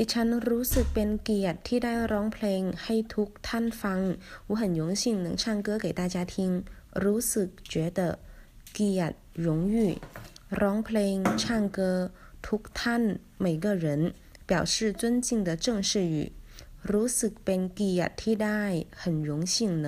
ดิฉันรู้สึกเป็นเกียรติที่ได้ร้องเพลงให้ทุกท่านฟัง我很荣幸能唱歌给大家听รู้สึก觉得เกียรติ荣誉ร้องเพลง唱歌ทุกท่าน每个人表示尊敬的正式语รู้สึกเป็นเกียรติที่ได้很荣幸能